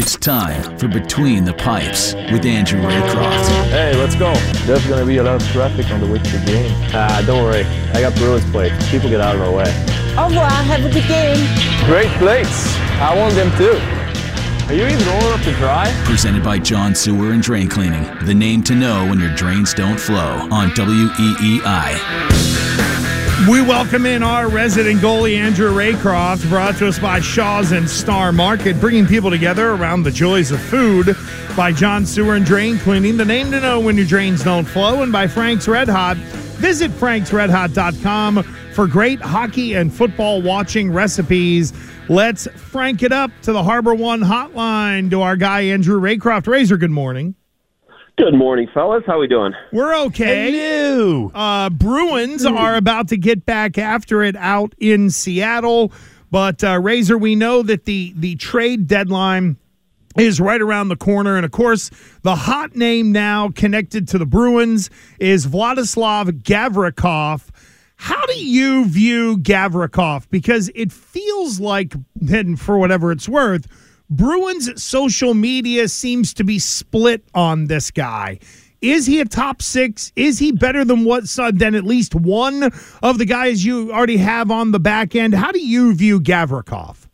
It's time for Between the Pipes with Andrew Raycroft. Hey, let's go. There's going to be a lot of traffic on the way to the game. Ah, don't worry. I got Bruins plates. People get out of our way. Au revoir. Have a good game. Great plates. I want them too. Are you even old enough to drive? Presented by John Sewer and Drain Cleaning, the name to know when your drains don't flow on WEEI. We welcome in our resident goalie, Andrew Raycroft, brought to us by Shaw's and Star Market, bringing people together around the joys of food. By John Sewer and Drain Cleaning, the name to know when your drains don't flow. And by Frank's Red Hot. Visit franksredhot.com for great hockey and football watching recipes. Let's frank it up to the Harbor One hotline to our guy, Andrew Raycroft. Razor, good morning. Good morning, fellas. How we doing? We're okay. Uh, Bruins are about to get back after it out in Seattle, but uh, Razor, we know that the the trade deadline is right around the corner, and of course, the hot name now connected to the Bruins is Vladislav Gavrikov. How do you view Gavrikov? Because it feels like, and for whatever it's worth, Bruins social media seems to be split on this guy. Is he a top six? Is he better than what than at least one of the guys you already have on the back end? How do you view Gavrikov?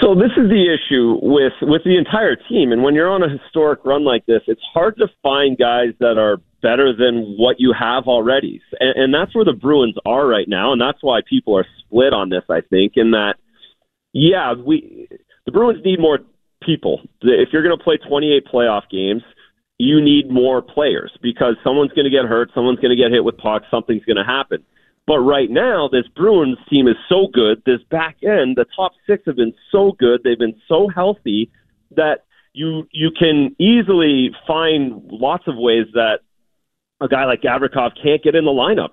So this is the issue with with the entire team, and when you're on a historic run like this, it's hard to find guys that are better than what you have already, and, and that's where the Bruins are right now, and that's why people are split on this. I think in that, yeah, we the Bruins need more people. If you're going to play 28 playoff games, you need more players because someone's going to get hurt, someone's going to get hit with pucks, something's going to happen. But right now, this Bruins team is so good. This back end, the top six have been so good. They've been so healthy that you you can easily find lots of ways that a guy like Gavrikov can't get in the lineup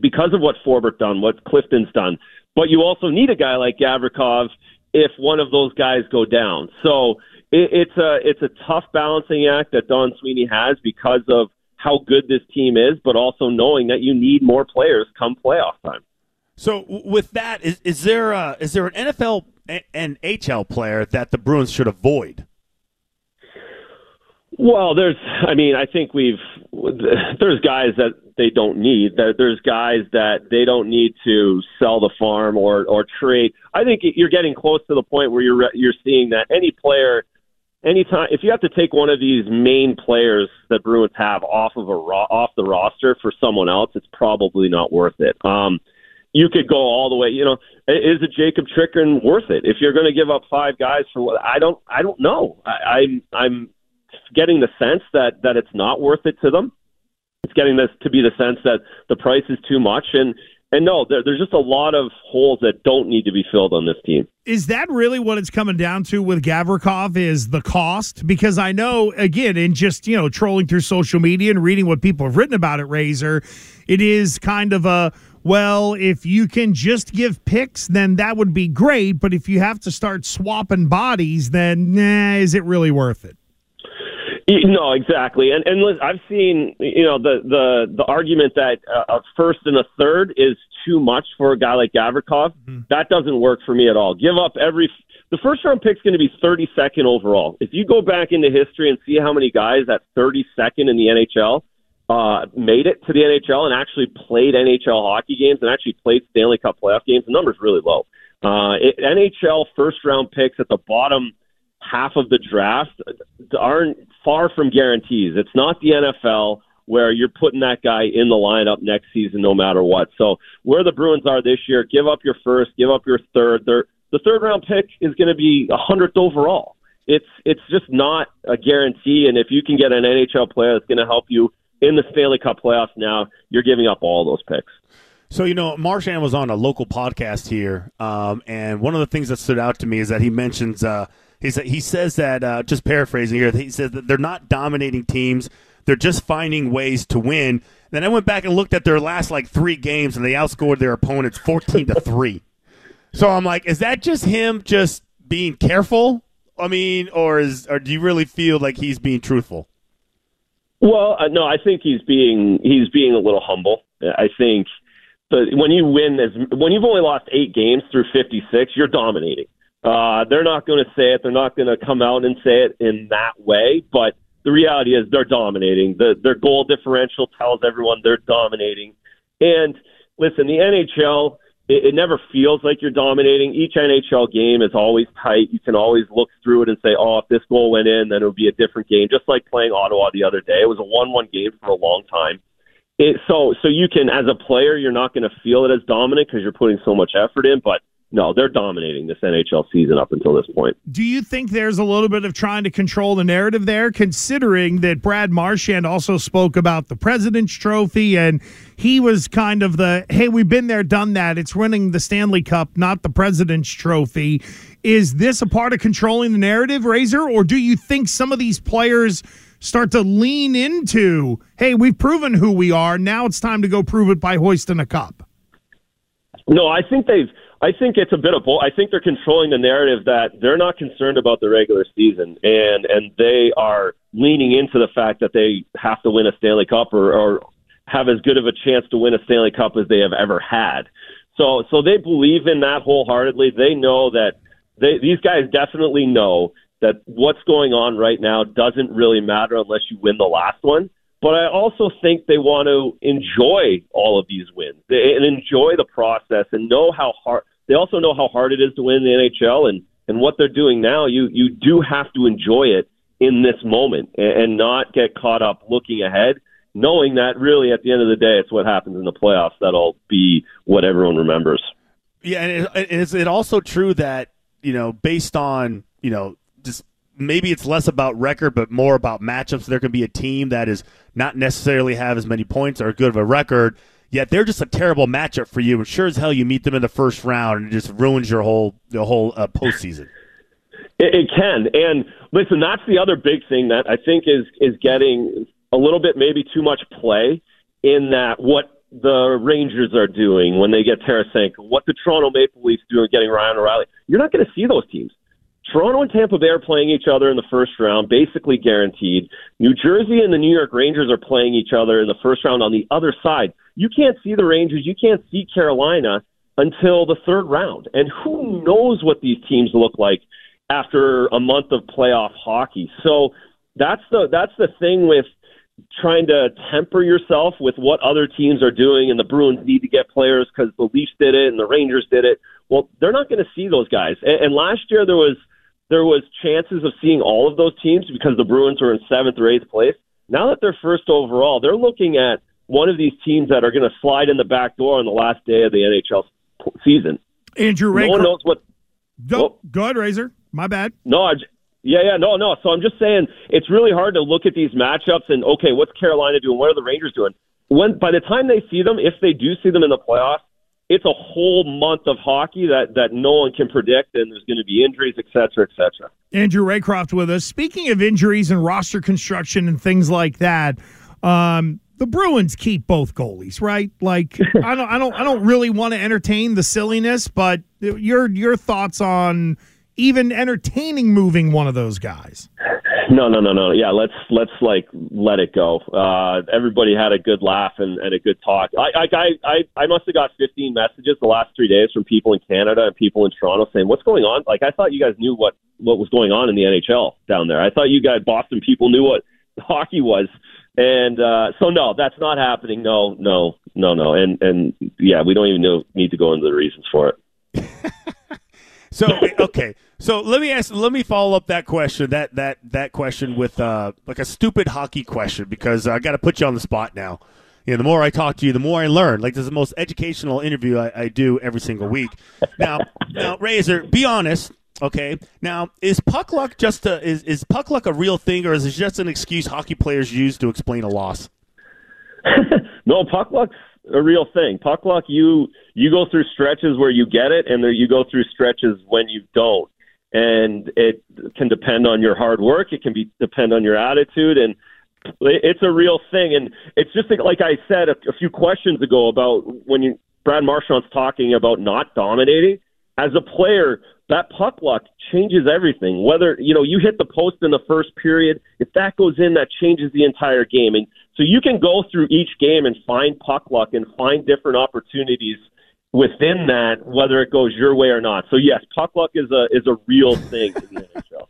because of what Forbort done, what Clifton's done. But you also need a guy like Gavrikov if one of those guys go down. So it, it's a it's a tough balancing act that Don Sweeney has because of how good this team is, but also knowing that you need more players come playoff time. So with that, is is there a, is there an NFL and HL player that the Bruins should avoid? Well, there's, I mean, I think we've, there's guys that they don't need. There's guys that they don't need to sell the farm or or trade. I think you're getting close to the point where you're you're seeing that any player, anytime if you have to take one of these main players that Bruins have off of a off the roster for someone else, it's probably not worth it. Um, you could go all the way. You know, is a Jakob Chychrun worth it? If you're going to give up five guys for what I don't, I don't know. I, I'm I'm getting the sense that that it's not worth it to them it's getting this to be the sense that the price is too much and and no, there, there's just a lot of holes that don't need to be filled on this team. Is that really what it's coming down to with Gavrikov? Is the cost? Because I know, again, in just you know trolling through social media and reading what people have written about it, Razor, it is kind of a well, if you can just give picks, then that would be great. But if you have to start swapping bodies, then nah, is it really worth it? No, exactly, and and I've seen you know the the the argument that uh, a first and a third is too much for a guy like Gavrikov. Mm-hmm. That doesn't work for me at all. Give up every the first round pick is going to be 32nd overall. If you go back into history and see how many guys at 32nd in the NHL uh, made it to the NHL and actually played NHL hockey games and actually played Stanley Cup playoff games, the number's really low. Uh, it, NHL first round picks at the bottom half of the draft aren't far from guarantees. It's not the NFL where you're putting that guy in the lineup next season no matter what. So where the Bruins are this year, give up your first, give up your third. The third round pick is going to be a hundredth overall. It's it's just not a guarantee. And if you can get an NHL player that's going to help you in the Stanley Cup playoffs now, you're giving up all those picks. So you know, Marchand was on a local podcast here, um, and one of the things that stood out to me is that he mentions. Uh, he he says that uh, just paraphrasing here. He says that they're not dominating teams; they're just finding ways to win. Then I went back and looked at their last like three games, and they outscored their opponents fourteen to three. So I'm like, is that just him just being careful? I mean, or is or do you really feel like he's being truthful? Well, uh, no, I think he's being he's being a little humble. I think the when you win as when you've only lost eight games through 56, you're dominating. Uh, they're not going to say it. They're not going to come out and say it in that way. But the reality is they're dominating. The, their goal differential tells everyone they're dominating. And listen, the NHL, it, it never feels like you're dominating. Each NHL game is always tight. You can always look through it and say, oh, if this goal went in, then it would be a different game. Just like playing Ottawa the other day. It was a 1 1 game for a long time. It, so, so you can, as a player, you're not going to feel it as dominant because you're putting so much effort in. But no, they're dominating this NHL season up until this point. Do you think there's a little bit of trying to control the narrative there, considering that Brad Marchand also spoke about the President's Trophy and he was kind of the, hey, we've been there, done that. It's winning the Stanley Cup, not the President's Trophy. Is this a part of controlling the narrative, Razor, or do you think some of these players start to lean into, hey, we've proven who we are. Now it's time to go prove it by hoisting a cup? No, I think they've I think it's a bit of both. I think they're controlling the narrative that they're not concerned about the regular season, and and they are leaning into the fact that they have to win a Stanley Cup or, or have as good of a chance to win a Stanley Cup as they have ever had. So so they believe in that wholeheartedly. They know that they these guys definitely know that what's going on right now doesn't really matter unless you win the last one. But I also think they want to enjoy all of these wins and enjoy the process and know how hard. They also know how hard it is to win the NHL and and what they're doing now. You you do have to enjoy it in this moment and, and not get caught up looking ahead, knowing that really at the end of the day, it's what happens in the playoffs that'll be what everyone remembers. Yeah, and it, is it also true that you know based on you know just maybe it's less about record, but more about matchups. There can be a team that is not necessarily have as many points or good of a record, yet they're just a terrible matchup for you. And sure as hell, you meet them in the first round, and it just ruins your whole the whole uh, postseason. It, it can, and listen, that's the other big thing that I think is is getting a little bit maybe too much play in that what the Rangers are doing when they get Tarasenko, what the Toronto Maple Leafs doing getting Ryan O'Reilly. You're not going to see those teams. Toronto and Tampa Bay are playing each other in the first round, basically guaranteed. New Jersey and the New York Rangers are playing each other in the first round on the other side. You can't see the Rangers, you can't see Carolina until the third round. And who knows what these teams look like after a month of playoff hockey. So that's the that's the thing with trying to temper yourself with what other teams are doing and the Bruins need to get players because the Leafs did it and the Rangers did it. Well, they're not going to see those guys. And, and last year there was – there was chances of seeing all of those teams because the Bruins were in seventh or eighth place. Now that they're first overall, they're looking at one of these teams that are going to slide in the back door on the last day of the NHL season. Andrew Ray. No one knows what. Go, oh. go ahead, Razor. My bad. No, I, yeah, yeah, no, no. So I'm just saying it's really hard to look at these matchups and okay, what's Carolina doing? What are the Rangers doing? When by the time they see them, if they do see them in the playoffs, it's a whole month of hockey that, that no one can predict, and there's going to be injuries, et cetera, et cetera. Andrew Raycroft with us. Speaking of injuries and roster construction and things like that, um, the Bruins keep both goalies, right? Like I don't, I don't, I don't really want to entertain the silliness, but your your thoughts on even entertaining moving one of those guys? No, no, no, no. Yeah, let's let's like let it go. Uh, everybody had a good laugh and, and a good talk. I, I I I must have got 15 messages the last three days from people in Canada and people in Toronto saying, "What's going on?" Like I thought you guys knew what what was going on in the NHL down there. I thought you guys Boston people knew what hockey was. And uh, so no, that's not happening. No, no, no, no. And and yeah, we don't even know, need to go into the reasons for it. So okay, so let me ask, let me follow up that question, that that that question with uh, like a stupid hockey question because I got to put you on the spot now. You know, the more I talk to you, the more I learn. Like this is the most educational interview I, I do every single week. Now, now, Razor, be honest. Okay, now is puck luck just a is is puck luck a real thing, or is it just an excuse hockey players use to explain a loss? no, puck luck's a real thing. Puck luck, you you go through stretches where you get it, and there you go through stretches when you don't. And it can depend on your hard work. It can be depend on your attitude, and it's a real thing. And it's just like I said a, a few questions ago about when you Brad Marchand's talking about not dominating. As a player, that puck luck changes everything. Whether you know you hit the post in the first period, if that goes in, that changes the entire game. And so you can go through each game and find puck luck and find different opportunities within that whether it goes your way or not. So yes, puck luck is a is a real thing in the NHL.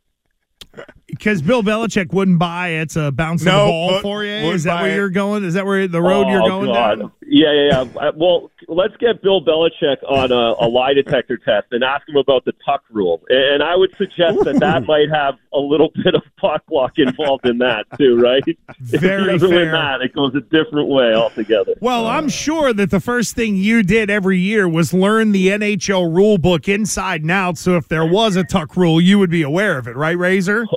Because Bill Belichick wouldn't buy. It's a bounce the No, ball for you. Is that where it. you're going? Is that where the road you're Oh, going God. down? Yeah, yeah, yeah. Well, let's get Bill Belichick on a, a lie detector test and ask him about the tuck rule. And I would suggest that that might have a little bit of puck luck involved in that too, right? if Very he doesn't fair. win that, it goes a different way altogether. Well, uh, I'm sure that the first thing you did every year was learn the NHL rule book inside and out. So if there was a tuck rule, you would be aware of it, right, Razor?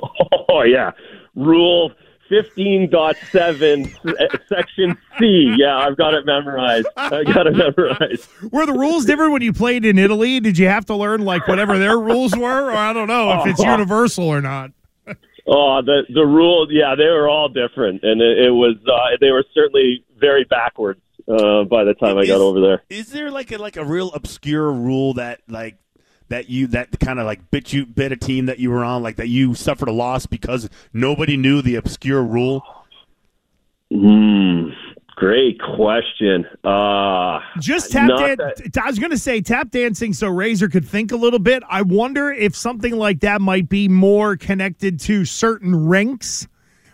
Oh yeah, rule. 15.7 uh, section C. Yeah, I've got it memorized. I got it memorized. Were the rules different when you played in Italy? Did you have to learn like whatever their rules were, or I don't know if it's universal or not? Oh, the the rules, yeah, they were all different, and it, it was uh, they were certainly very backwards uh, by the time I got over there. Is there like a like a real obscure rule that like that you that kind of like bit you bit a team that you were on like that you suffered a loss because nobody knew the obscure rule? Hmm, great question. Uh, Just tap Not dan- that- I was going to say tap dancing so Razor could think a little bit. I wonder if something like that might be more connected to certain rinks.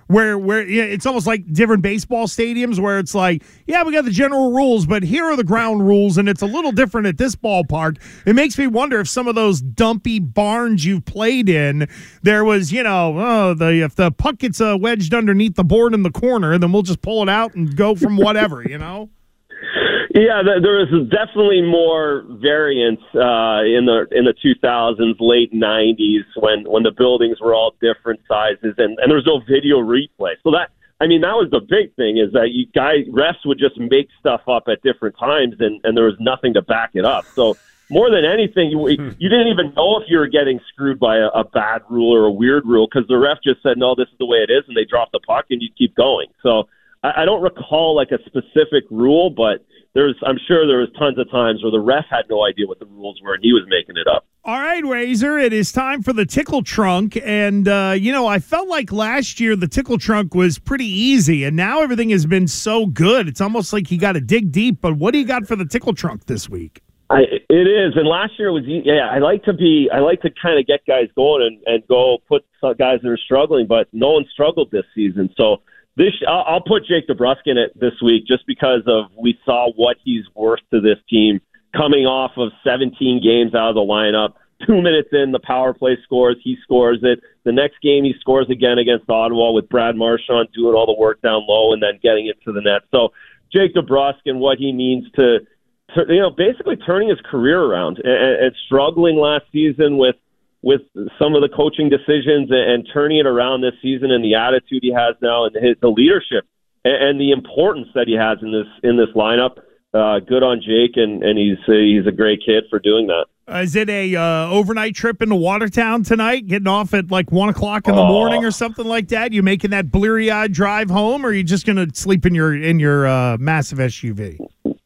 Where, where yeah, it's almost like different baseball stadiums where it's like, yeah, we got the general rules, but here are the ground rules, and it's a little different at this ballpark. It makes me wonder if some of those dumpy barns you've played in, there was, you know, oh, the if the puck gets uh, wedged underneath the board in the corner, then we'll just pull it out and go from whatever, you know. Yeah, there was definitely more variance uh, in the in the 2000s, late 90s when when the buildings were all different sizes, and and there was no video replay. So that I mean, that was the big thing is that you guys refs would just make stuff up at different times, and and there was nothing to back it up. So more than anything, you you didn't even know if you were getting screwed by a, a bad rule or a weird rule because the ref just said no, this is the way it is, and they dropped the puck, and you keep going. So I, I don't recall like a specific rule, but there's I'm sure there was tons of times where the ref had no idea what the rules were, and he was making it up. All right, Razor, it is time for the tickle trunk. And, uh, you know, I felt like last year the tickle trunk was pretty easy, and now everything has been so good. It's almost like you got to dig deep. But what do you got for the tickle trunk this week? I, it is, and last year was yeah. I like to be, I like to kind of get guys going and, and go put guys that are struggling, but no one struggled this season. So this, I'll, put Jake DeBrusk in it this week just because of we saw what he's worth to this team coming off of 17 games out of the lineup. Two minutes in, the power play scores, he scores it. The next game, he scores again against Ottawa with Brad Marchand doing all the work down low and then getting it to the net. So Jake DeBrusk and what he means to tur- you know, basically turning his career around and, and struggling last season with with some of the coaching decisions and, and turning it around this season and the attitude he has now and his, the leadership and, and the importance that he has in this in this lineup. Uh, good on Jake, and, and he's uh, he's a great kid for doing that. Uh, is it a uh, overnight trip into Watertown tonight? Getting off at like one o'clock in the Oh. morning or something like that? You making that bleary eyed drive home, or are you just gonna sleep in your in your uh, massive SUV?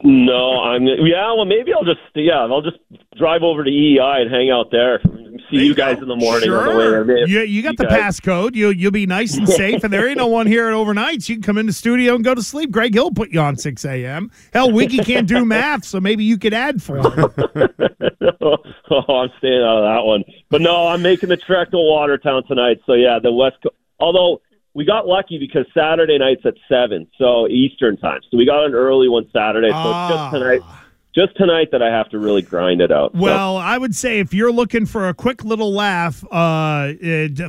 No, I'm yeah. Well, maybe I'll just yeah, I'll just drive over to EEI and hang out there. See you, guys in the morning on the way You, you got the guys- passcode. You you'll be nice and safe, and there ain't no one here at overnights. You can come in the studio and go to sleep. Greg Hill put you on six a.m. Hell, Wiggy can't do math, so maybe you could add for him. oh, I'm staying out of that one. But no, I'm making the trek to Watertown tonight. So yeah, the West. Co- Although we got lucky because Saturday night's at seven, so Eastern time. So we got an early one Saturday. So it's Ah. just tonight. Just tonight that I have to really grind it out. So- Well, I would say if you're looking for a quick little laugh, uh,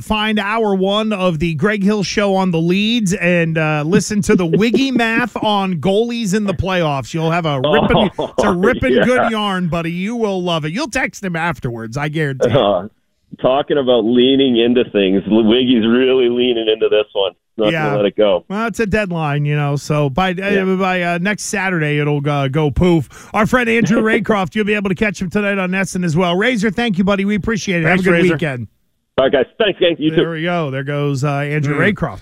find hour one of the Greg Hill show on the leads and uh, listen to the Wiggy math on goalies in the playoffs. You'll have a ripping, it's a ripping yeah. good yarn, buddy. You will love it. You'll text him afterwards, I guarantee. Uh, talking about leaning into things, Wiggy's really leaning into this one. Not Yeah. gonna let it go. Well, it's a deadline, you know. So by uh, by uh, next Saturday, it'll uh, go poof. Our friend Andrew Raycroft, you'll be able to catch him tonight on NESN as well. Razor, thank you, buddy. We appreciate it. Thanks, have a good Razor. weekend. All right, guys. Thanks, gang. You too. There we go. There goes uh, Andrew Raycroft.